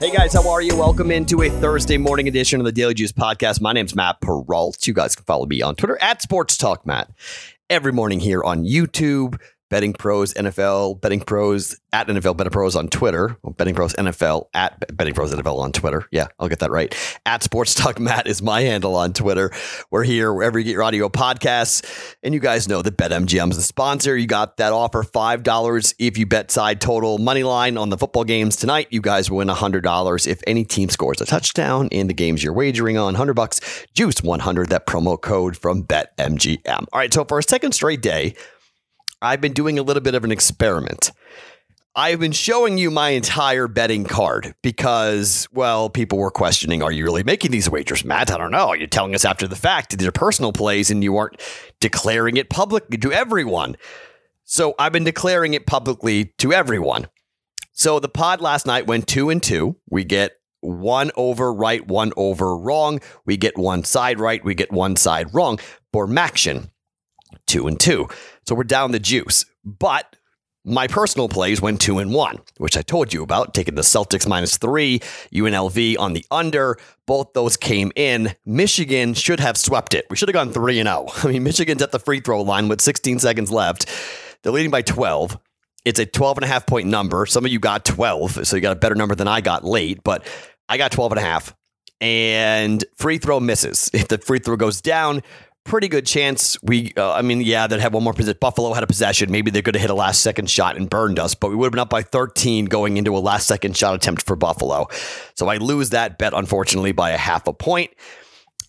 Hey guys, how are you? Welcome into a Thursday morning edition of the Daily Juice podcast. My name's Matt Perrault. You guys can follow me on Twitter at Sports Talk Matt. Every morning here on YouTube, Betting Pros NFL, Betting Pros at NFL Betting Pros on Twitter, Betting Pros NFL at Betting Pros NFL on Twitter. Yeah, I'll get that right. At Sports Talk Matt is my handle on Twitter. We're here wherever you get your audio podcasts. And you guys know that BetMGM is the sponsor. You got that offer $5 if you bet side total money line on the football games tonight. You guys win $100 if any team scores a touchdown in the games you're wagering on. 100 bucks, juice 100, that promo code from BetMGM. All right, so for a second straight day, I've been doing a little bit of an experiment. I've been showing you my entire betting card because, well, people were questioning, are you really making these wagers, Matt? I don't know. You're telling us after the fact these are personal plays and you aren't declaring it publicly to everyone. So I've been declaring it publicly to everyone. So the pod last night went two and two. We get one over right, one over wrong. We get one side right, we get one side wrong. For MACtion, two and two. So we're down the juice. But my personal plays went two and one, which I told you about, taking the Celtics minus three, UNLV on the under. Both those came in. Michigan should have swept it. We should have gone three and zero. Oh. I mean, Michigan's at the free throw line with 16 seconds left. They're leading by 12. It's a 12 and a half point number. Some of you got 12, so you got a better number than I got late, but I got 12 and a half. And free throw misses. If the free throw goes down, pretty good chance we, uh, I mean, yeah, they'd have one more possession. Buffalo had a possession. Maybe they could have hit a last second shot and burned us, but we would have been up by 13 going into a last second shot attempt for Buffalo. So I lose that bet, unfortunately, by a half a point.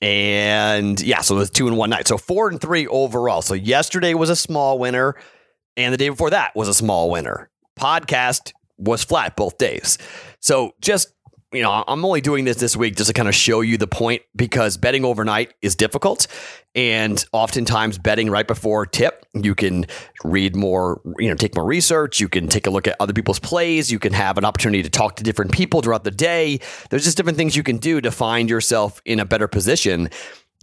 And yeah, so it was two and one night. So four and three overall. So yesterday was a small winner, and the day before that was a small winner. Podcast was flat both days. So just you know, I'm only doing this this week just to kind of show you the point because betting overnight is difficult. And oftentimes, betting right before tip, you can read more, you know, take more research. You can take a look at other people's plays. You can have an opportunity to talk to different people throughout the day. There's just different things you can do to find yourself in a better position.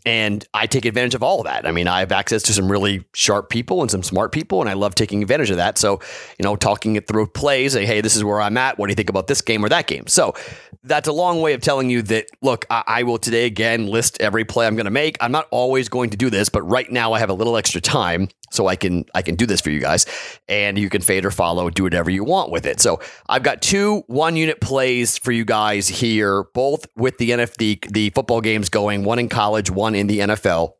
And I take advantage of all of that. I mean, I have access to some really sharp people and some smart people, and I love taking advantage of that. So, you know, talking it through plays, say, hey, this is where I'm at. What do you think about this game or that game? So, that's a long way of telling you that, look, I, I will today again list every play I'm going to make. I'm not always going to do this, but right now I have a little extra time so I can I can do this for you guys, and you can fade or follow, do whatever you want with it. So I've got two one unit plays for you guys here, both with the NFT the football games going, one in college, one in the NFL,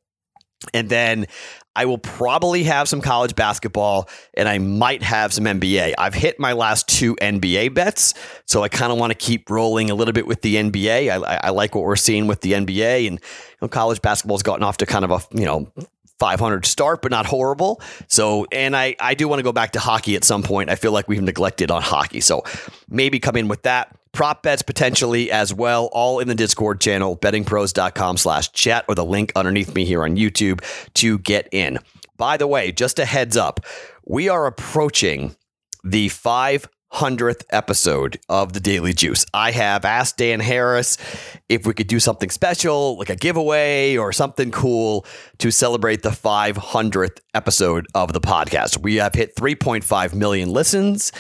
and then I will probably have some college basketball and I might have some NBA. I've hit my last two NBA bets, so I kind of want to keep rolling a little bit with the NBA. I, I, like what we're seeing with the NBA, and you know, college basketball's gotten off to kind of a you know 500 start, but not horrible. So, and I, I do want to go back to hockey at some point. I feel like we've neglected on hockey. So maybe come in with that. Prop bets potentially as well, all in the Discord channel, bettingpros.com slash chat, or the link underneath me here on YouTube to get in. By the way, just a heads up, we are approaching the five hundredth episode of the Daily Juice. I have asked Dan Harris if we could do something special, like a giveaway or something cool to celebrate the 500th episode of the podcast. We have hit 3.5 million listens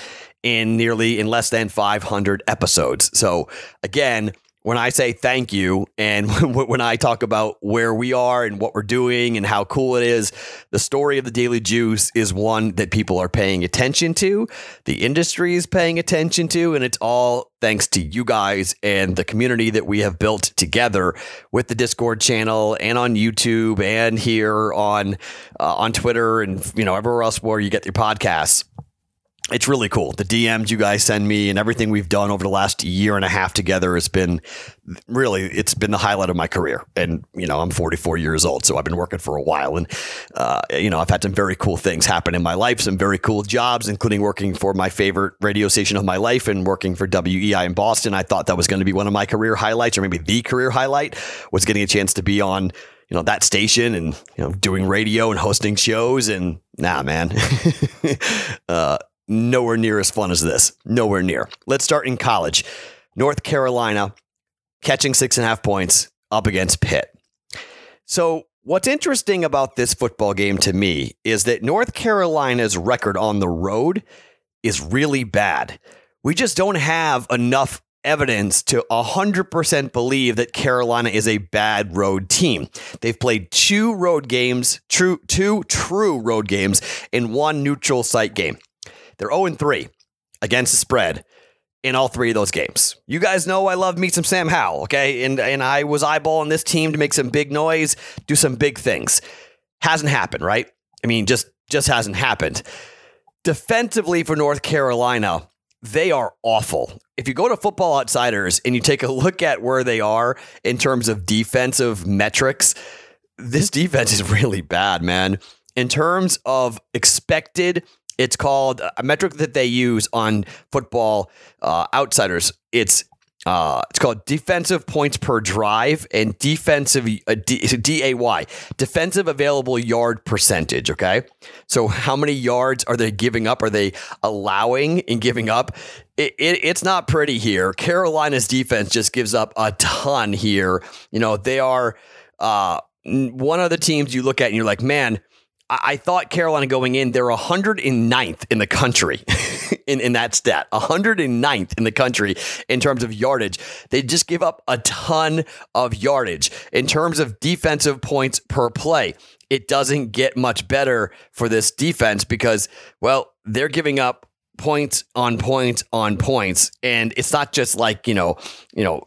in nearly in less than 500 episodes. So again, when I say thank you and when I talk about where we are and what we're doing and how cool it is, the story of the Daily Juice is one that people are paying attention to, the industry is paying attention to, and it's all thanks to you guys and the community that we have built together with the Discord channel and on YouTube and here on uh, on Twitter and you know everywhere else where you get your podcasts it's really cool. The DMs you guys send me and everything we've done over the last year and a half together has been really, it's been the highlight of my career. And, you know, I'm 44 years old, so I've been working for a while. And, uh, you know, I've had some very cool things happen in my life, some very cool jobs, including working for my favorite radio station of my life and working for WEEI in Boston. I thought that was going to be one of my career highlights, or maybe the career highlight was getting a chance to be on you know that station and you know doing radio and hosting shows and nah man uh, nowhere near as fun as this. Nowhere near. Let's start in college. North Carolina catching six and a half points up against Pitt. So, what's interesting about this football game to me is that North Carolina's record on the road is really bad. We just don't have enough evidence to 100% believe that Carolina is a bad road team. They've played two road games, true two true road games in one neutral site game. They're 0 3 against the spread in all three of those games. You guys know I love me some Sam Howell, okay? And and I was eyeballing this team to make some big noise, do some big things. Hasn't happened, right? I mean, just just hasn't happened. Defensively for North Carolina, they are awful. If you go to Football Outsiders and you take a look at where they are in terms of defensive metrics, this defense is really bad, man. In terms of expected it's called a metric that they use on football uh, outsiders. It's uh, it's called defensive points per drive and defensive uh, DAY, defensive available yard percentage. Okay, so how many yards are they giving up? Are they allowing and giving up? It, it, it's not pretty here. Carolina's defense just gives up a ton here. You know they are uh, one of the teams you look at and you're like, man I thought Carolina going in, they're 109th in the country in, in that stat. 109th in the country in terms of yardage. They just give up a ton of yardage. In terms of defensive points per play, it doesn't get much better for this defense because, well, they're giving up points on points on points and it's not just like you know you know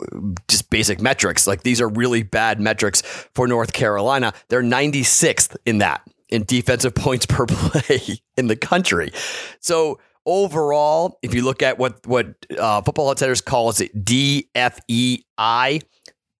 just basic metrics like these are really bad metrics for north carolina they're 96th in that in defensive points per play in the country. So overall, if you look at what what uh, Football Outsiders calls it DFEI,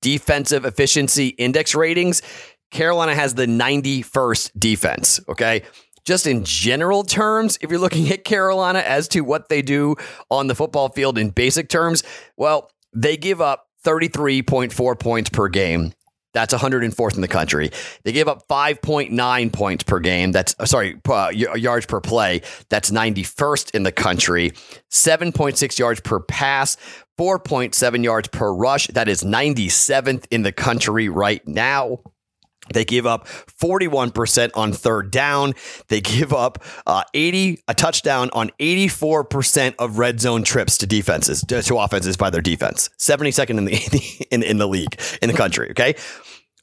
defensive efficiency index ratings, Carolina has the 91st defense. Okay. Just in general terms, if you're looking at Carolina as to what they do on the football field in basic terms, well, they give up 33.4 points per game that's 104th in the country. They gave up 5.9 points per game. That's uh, sorry, uh, yards per play. That's 91st in the country. 7.6 yards per pass. 4.7 yards per rush. That is 97th in the country right now. They give up 41% on third down. They give up uh, 80 a touchdown on 84% of red zone trips to defenses to, offenses by their defense. 72nd in the in, in the league in the country. Okay.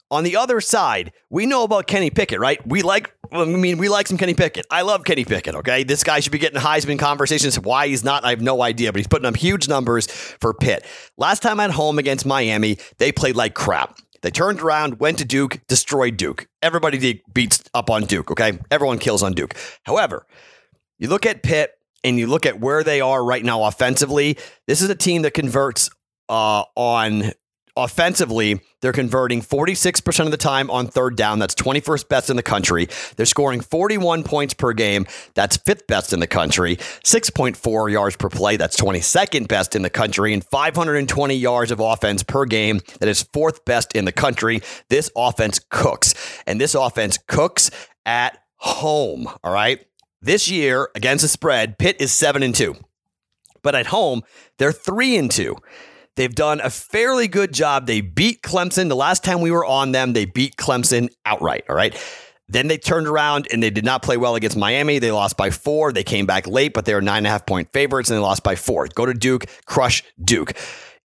On the other side, we know about Kenny Pickett, right? We like, I mean, we like some Kenny Pickett. I love Kenny Pickett, okay? This guy should be getting Heisman conversations. Why he's not, I have no idea, but he's putting up huge numbers for Pitt. Last time at home against Miami, they played like crap. They turned around, went to Duke, destroyed Duke. Everybody beats up on Duke, okay? Everyone kills on Duke. However, you look at Pitt and you look at where they are right now offensively. This is a team that converts uh, on offensively, they're converting 46% of the time on third down. That's 21st best in the country. They're scoring 41 points per game. That's fifth best in the country. 6.4 yards per play. That's 22nd best in the country. And 520 yards of offense per game. That is fourth best in the country. This offense cooks. And this offense cooks at home. All right. This year against the spread, Pitt is 7 and 2. But at home, they're 3 and 2. They've done a fairly good job. They beat Clemson. The last time we were on them, they beat Clemson outright. All right. Then they turned around and they did not play well against Miami. They lost by four. They came back late, but they were nine and a half point favorites and they lost by four. Go to Duke, crush Duke.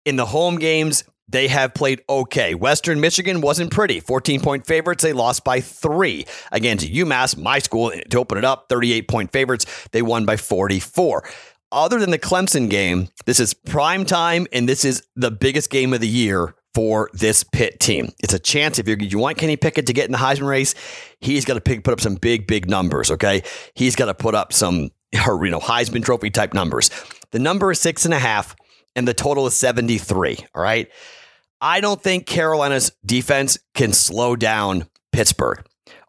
In the home games, they have played okay. Western Michigan wasn't pretty. 14 point favorites. They lost by three. Again, to UMass, my school, to open it up, 38 point favorites. They won by 44 other than the Clemson game, this is prime time and this is the biggest game of the year for this Pitt team. It's a chance if you want Kenny Pickett to get in the Heisman race, he's got to pick, put up some big, big numbers. Okay, he's got to put up some you know Heisman Trophy type numbers. The number is six and a half, and the total is seventy three. All right, I don't think Carolina's defense can slow down Pittsburgh.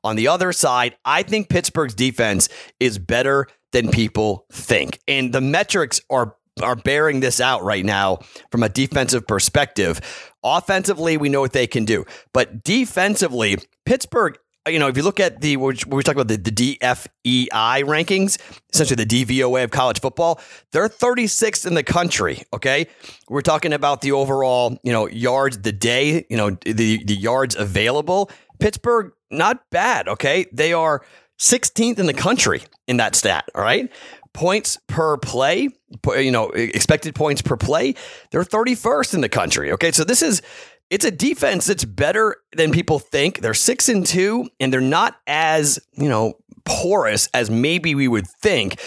On the other side, I think Pittsburgh's defense is better than people think. And the metrics are are bearing this out right now from a defensive perspective. Offensively, we know what they can do. But defensively, Pittsburgh you know, if you look at the, we're talking about the, the DFEI rankings, essentially the DVOA of college football, they're 36th in the country. Okay. We're talking about the overall, you know, yards the day, you know, the, the yards available. Pittsburgh, not bad. Okay. They are 16th in the country in that stat. All right. points per play, you know, expected points per play, they're 31st in the country. Okay. So this is, it's a defense that's better than people think. They're six and two, and they're not as, you know, porous as maybe we would think.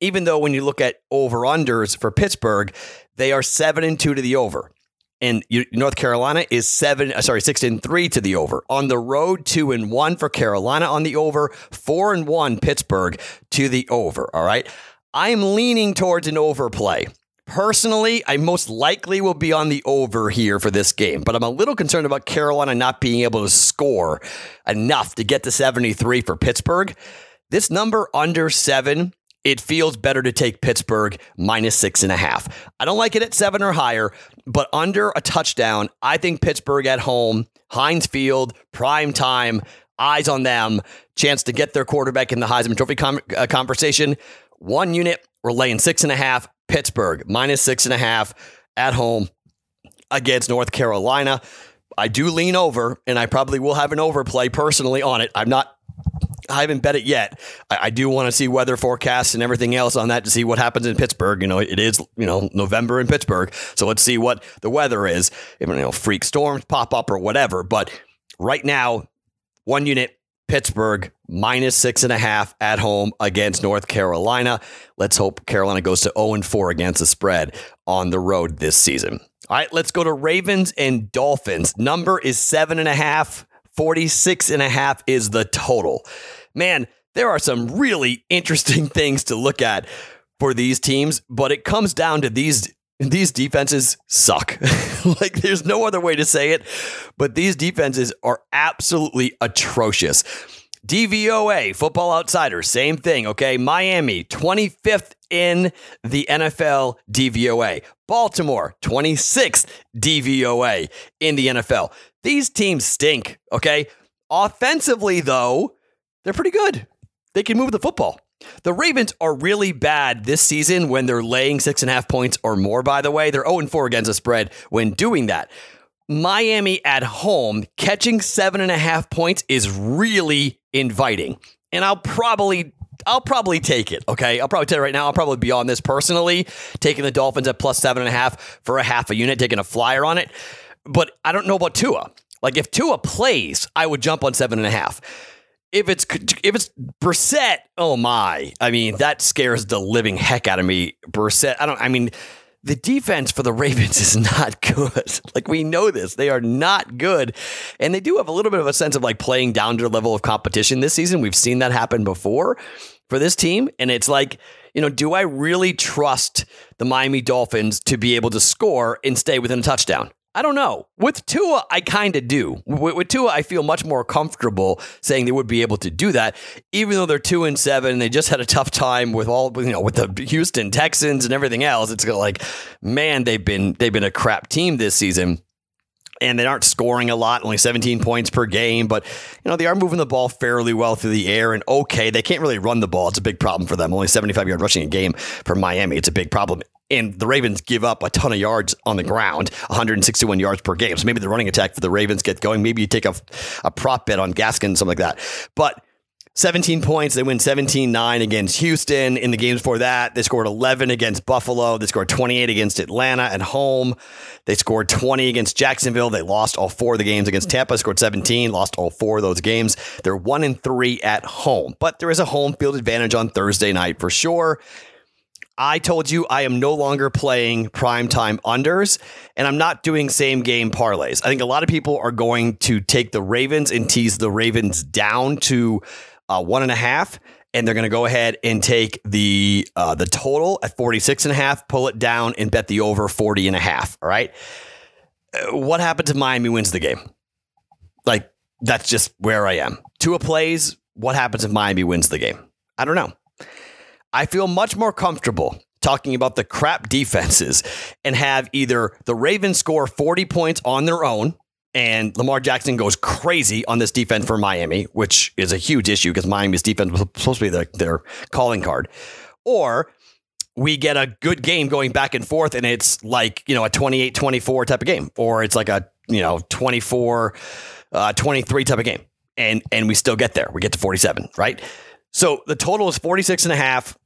Even though when you look at over unders for Pittsburgh, they are seven and two to the over. And North Carolina is seven, uh, sorry, six and three to the over. On the road, two and one for Carolina on the over, four and one Pittsburgh to the over. All right. I'm leaning towards an overplay. Personally, I most likely will be on the over here for this game, but I'm a little concerned about Carolina not being able to score enough to get to 73 for Pittsburgh. This number under seven it feels better to take Pittsburgh minus six and a half. I don't like it at seven or higher, but under a touchdown, I think Pittsburgh at home, Heinz Field, prime time, eyes on them, chance to get their quarterback in the Heisman Trophy com- uh, conversation. One unit, we're laying six and a half. Pittsburgh minus six and a half at home against North Carolina. I do lean over, and I probably will have an overplay personally on it. I'm not I haven't bet it yet. I, I do want to see weather forecasts and everything else on that to see what happens in Pittsburgh. You know, it is you know November in Pittsburgh, so let's see what the weather is. If, you know, freak storms pop up or whatever. But right now, one unit Pittsburgh minus six and a half at home against North Carolina. Let's hope Carolina goes to 0 and 4 against the spread on the road this season. All right, let's go to Ravens and Dolphins. Number is seven and a half. 46 and a half is the total. Man, there are some really interesting things to look at for these teams, but it comes down to these these defenses suck. like there's no other way to say it, but these defenses are absolutely atrocious. DVOA, Football Outsiders, same thing, okay? Miami, 25th in the NFL DVOA. Baltimore, 26th DVOA in the NFL. These teams stink, okay? Offensively, though, they're pretty good. They can move the football. The Ravens are really bad this season when they're laying six and a half points or more, by the way. They're 0 4 against the spread when doing that. Miami at home, catching seven and a half points is really inviting. And I'll probably I'll probably take it. Okay. I'll probably tell you right now, I'll probably be on this personally, taking the Dolphins at plus seven and a half for a half a unit, taking a flyer on it. But I don't know about Tua. Like if Tua plays, I would jump on seven and a half. If it's if it's Brissett, oh my! I mean, that scares the living heck out of me. Brissett, I don't. I mean, the defense for the Ravens is not good. Like we know this, they are not good, and they do have a little bit of a sense of like playing down to the level of competition this season. We've seen that happen before for this team, and it's like you know, do I really trust the Miami Dolphins to be able to score and stay within a touchdown? I don't know. With Tua, I kind of do. With, with, Tua, I feel much more comfortable saying they would be able to do that, even though they're two and seven. They just had a tough time with all you know with the Houston Texans and everything else. It's like, man, they've been they've been a crap team this season and they aren't scoring a lot, only 17 points per game, but you know, they are moving the ball fairly well through the air and okay, they can't really run the ball. It's a big problem for them. Only 75 yard rushing a game for Miami. It's a big problem. And the Ravens give up a ton of yards on the ground, 161 yards per game. So maybe the running attack for the Ravens get going. Maybe you take a, a prop bet on Gaskin, something like that. But 17 points. They win 17 9 against Houston. In the games before that, they scored 11 against Buffalo. They scored 28 against Atlanta at home. They scored 20 against Jacksonville. They lost all four of the games against Tampa, scored 17, lost all four of those games. They're one and three at home, but there is a home field advantage on Thursday night for sure. I told you I am no longer playing primetime unders and I'm not doing same game parlays. I think a lot of people are going to take the Ravens and tease the Ravens down to uh, one and a half, and they're going to go ahead and take the uh, the total at 46 and a half, pull it down, and bet the over 40 and a half. All right. Uh, what happened to Miami wins the game? Like, that's just where I am. Tua plays. What happens if Miami wins the game? I don't know. I feel much more comfortable talking about the crap defenses and have either the Ravens score 40 points on their own and Lamar Jackson goes crazy on this defense for Miami, which is a huge issue because Miami's defense was supposed to be the, their calling card. Or we get a good game going back and forth and it's like, you know, a 28 24 type of game, or it's like a, you know, 24 uh, 23 type of game. And, and we still get there. We get to 47, right? So the total is 46 and a half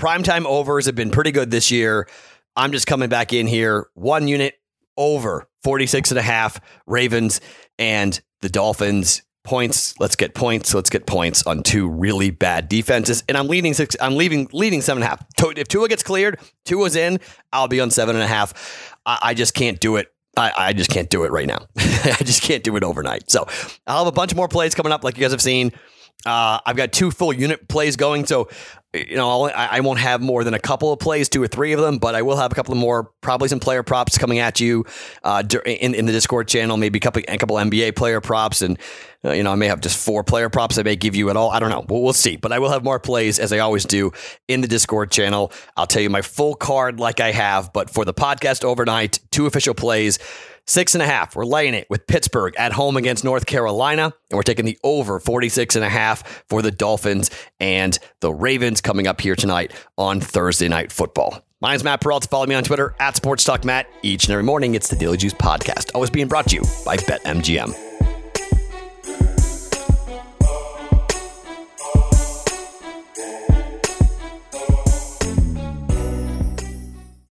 primetime overs have been pretty good this year. I'm just coming back in here. One unit over 46 and a half Ravens and the Dolphins points. Let's get points. Let's get points on two really bad defenses. And I'm leading six. I'm leaving leading seven and a half. If Tua gets cleared, Tua's in. I'll be on seven and a half. I, I just can't do it. I, I just can't do it right now. I just can't do it overnight. So I'll have a bunch more plays coming up, like you guys have seen. Uh, I've got two full unit plays going, so you know I, won't have more than a couple of plays, two or three of them, but I will have a couple more, probably some player props coming at you uh, in in the Discord channel. Maybe a couple a couple NBA player props, and uh, you know I may have just four player props I may give you at all. I don't know. We'll, we'll see, but I will have more plays as I always do in the Discord channel. I'll tell you my full card like I have, but for the podcast overnight, two official plays. Six and a half. We're laying it with Pittsburgh at home against North Carolina. And we're taking the over 46 and a half for the Dolphins and the Ravens coming up here tonight on Thursday Night Football. My name's Matt Perrault. Follow me on Twitter at Sports Talk Matt. Each and every morning, it's the Daily Juice Podcast, always being brought to you by BetMGM.